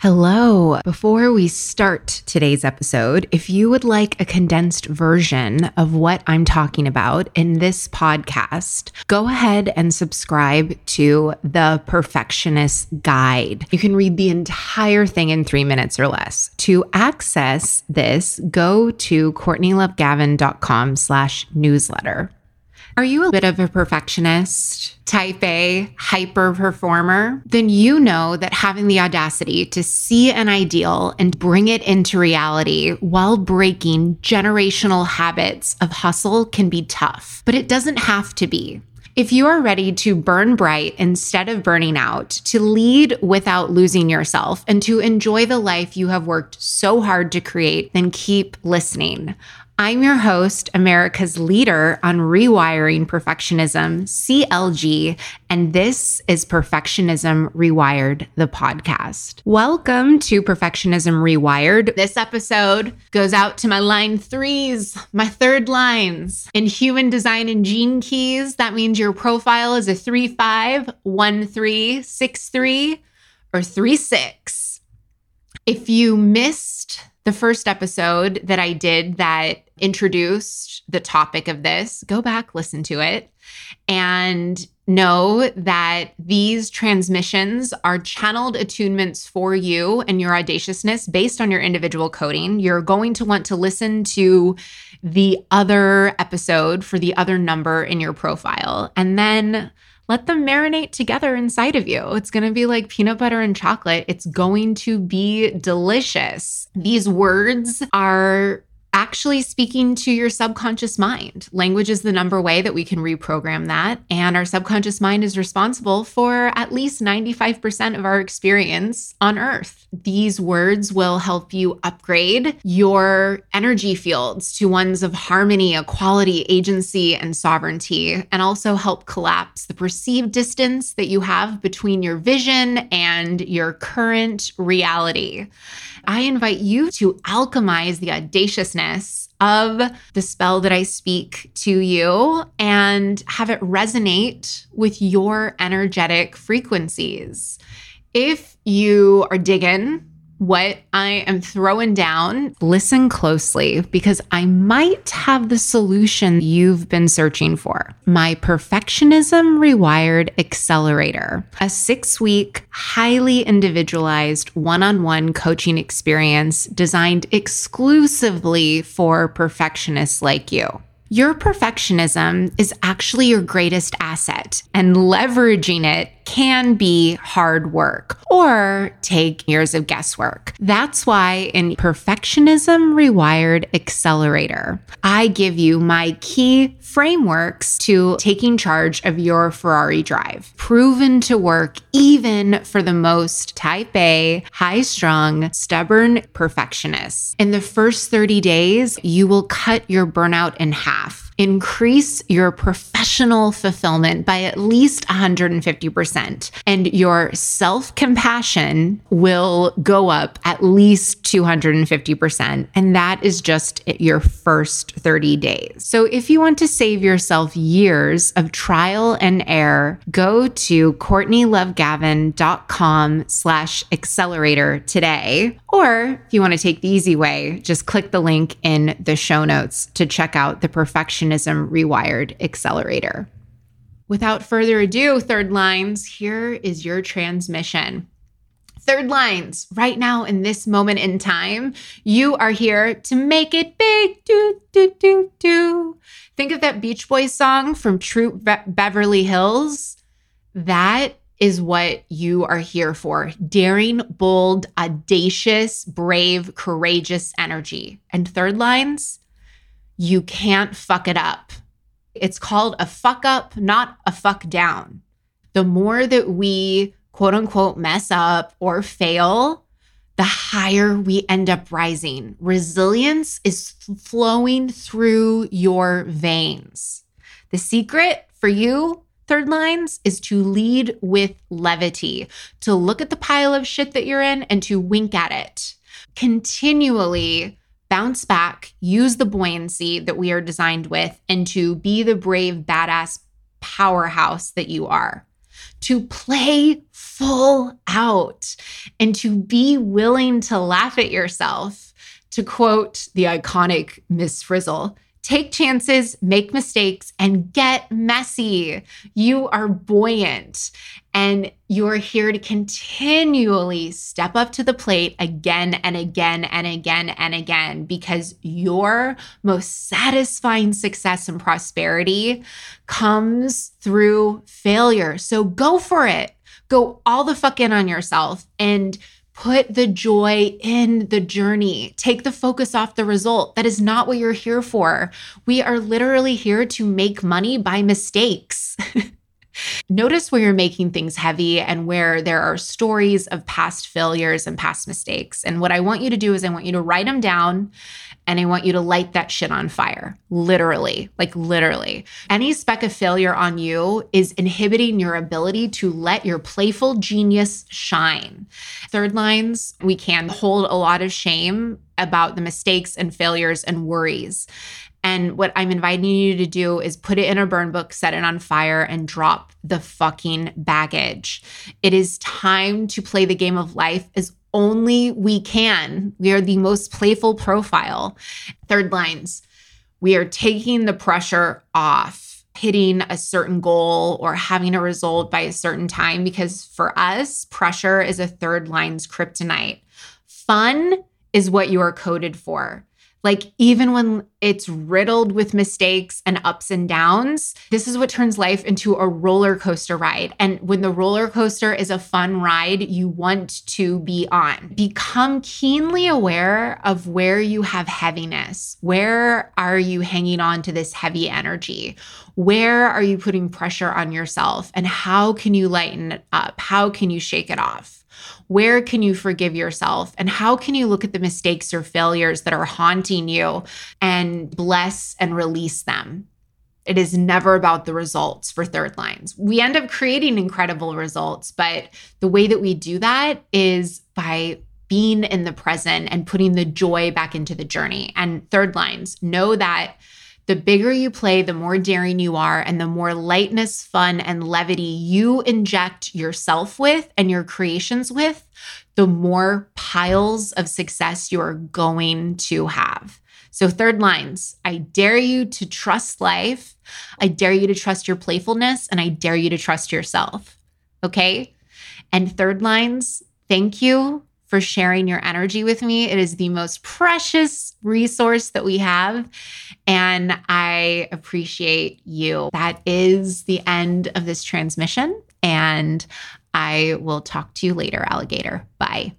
Hello. Before we start today's episode, if you would like a condensed version of what I'm talking about in this podcast, go ahead and subscribe to the Perfectionist Guide. You can read the entire thing in three minutes or less. To access this, go to CourtneyLoveGavin.com slash newsletter. Are you a bit of a perfectionist, type A, hyper performer? Then you know that having the audacity to see an ideal and bring it into reality while breaking generational habits of hustle can be tough, but it doesn't have to be. If you are ready to burn bright instead of burning out, to lead without losing yourself, and to enjoy the life you have worked so hard to create, then keep listening. I'm your host, America's leader on rewiring perfectionism, CLG, and this is Perfectionism Rewired, the podcast. Welcome to Perfectionism Rewired. This episode goes out to my line threes, my third lines. In human design and gene keys, that means your profile is a three five, one three, six three, or three six. If you missed the first episode that I did that introduced the topic of this, go back, listen to it, and know that these transmissions are channeled attunements for you and your audaciousness based on your individual coding. You're going to want to listen to the other episode for the other number in your profile. And then let them marinate together inside of you. It's going to be like peanut butter and chocolate. It's going to be delicious. These words are actually speaking to your subconscious mind. Language is the number way that we can reprogram that. And our subconscious mind is responsible for at least 95% of our experience on earth. These words will help you upgrade your energy fields to ones of harmony, equality, agency, and sovereignty, and also help collapse the perceived distance that you have between your vision and your current reality. I invite you to alchemize the audaciousness of the spell that I speak to you and have it resonate with your energetic frequencies. If you are digging what I am throwing down, listen closely because I might have the solution you've been searching for. My Perfectionism Rewired Accelerator, a six week, highly individualized one on one coaching experience designed exclusively for perfectionists like you. Your perfectionism is actually your greatest asset, and leveraging it can be hard work or take years of guesswork. That's why in Perfectionism Rewired Accelerator, I give you my key frameworks to taking charge of your Ferrari drive, proven to work even for the most type A, high strung, stubborn perfectionists. In the first 30 days, you will cut your burnout in half increase your professional fulfillment by at least 150%. And your self compassion will go up at least 250%. And that is just your first 30 days. So if you want to save yourself years of trial and error, go to CourtneyLoveGavin.com slash accelerator today. Or if you want to take the easy way, just click the link in the show notes to check out the Perfectionism Rewired Accelerator. Without further ado, third lines, here is your transmission. Third lines, right now in this moment in time, you are here to make it big. Do, do, do, do. Think of that Beach Boys song from Troop Be- Beverly Hills. That is what you are here for daring, bold, audacious, brave, courageous energy. And third lines, you can't fuck it up. It's called a fuck up, not a fuck down. The more that we quote unquote mess up or fail, the higher we end up rising. Resilience is flowing through your veins. The secret for you, third lines, is to lead with levity, to look at the pile of shit that you're in and to wink at it. Continually bounce back, use the buoyancy that we are designed with, and to be the brave, badass powerhouse that you are to play full out and to be willing to laugh at yourself. To quote the iconic Miss Frizzle, take chances, make mistakes, and get messy. You are buoyant and you're here to continually step up to the plate again and again and again and again because your most satisfying success and prosperity comes through failure. So go for it. Go all the fuck in on yourself and Put the joy in the journey. Take the focus off the result. That is not what you're here for. We are literally here to make money by mistakes. Notice where you're making things heavy and where there are stories of past failures and past mistakes. And what I want you to do is I want you to write them down and I want you to light that shit on fire. Literally, like literally. Any speck of failure on you is inhibiting your ability to let your playful genius shine. Third lines, we can hold a lot of shame about the mistakes and failures and worries. And what I'm inviting you to do is put it in a burn book, set it on fire, and drop the fucking baggage. It is time to play the game of life as only we can. We are the most playful profile. Third lines, we are taking the pressure off hitting a certain goal or having a result by a certain time because for us, pressure is a third line's kryptonite. Fun is what you are coded for. Like, even when it's riddled with mistakes and ups and downs, this is what turns life into a roller coaster ride. And when the roller coaster is a fun ride, you want to be on. Become keenly aware of where you have heaviness. Where are you hanging on to this heavy energy? Where are you putting pressure on yourself? And how can you lighten it up? How can you shake it off? Where can you forgive yourself? And how can you look at the mistakes or failures that are haunting you and bless and release them? It is never about the results for third lines. We end up creating incredible results, but the way that we do that is by being in the present and putting the joy back into the journey. And third lines, know that the bigger you play, the more daring you are, and the more lightness, fun, and levity you inject yourself with and your creations with, the more piles of success you're going to have. So, third lines, I dare you to trust life. I dare you to trust your playfulness, and I dare you to trust yourself. Okay. And third lines, thank you for sharing your energy with me. It is the most precious resource that we have. And I appreciate you. That is the end of this transmission. And I will talk to you later, alligator. Bye.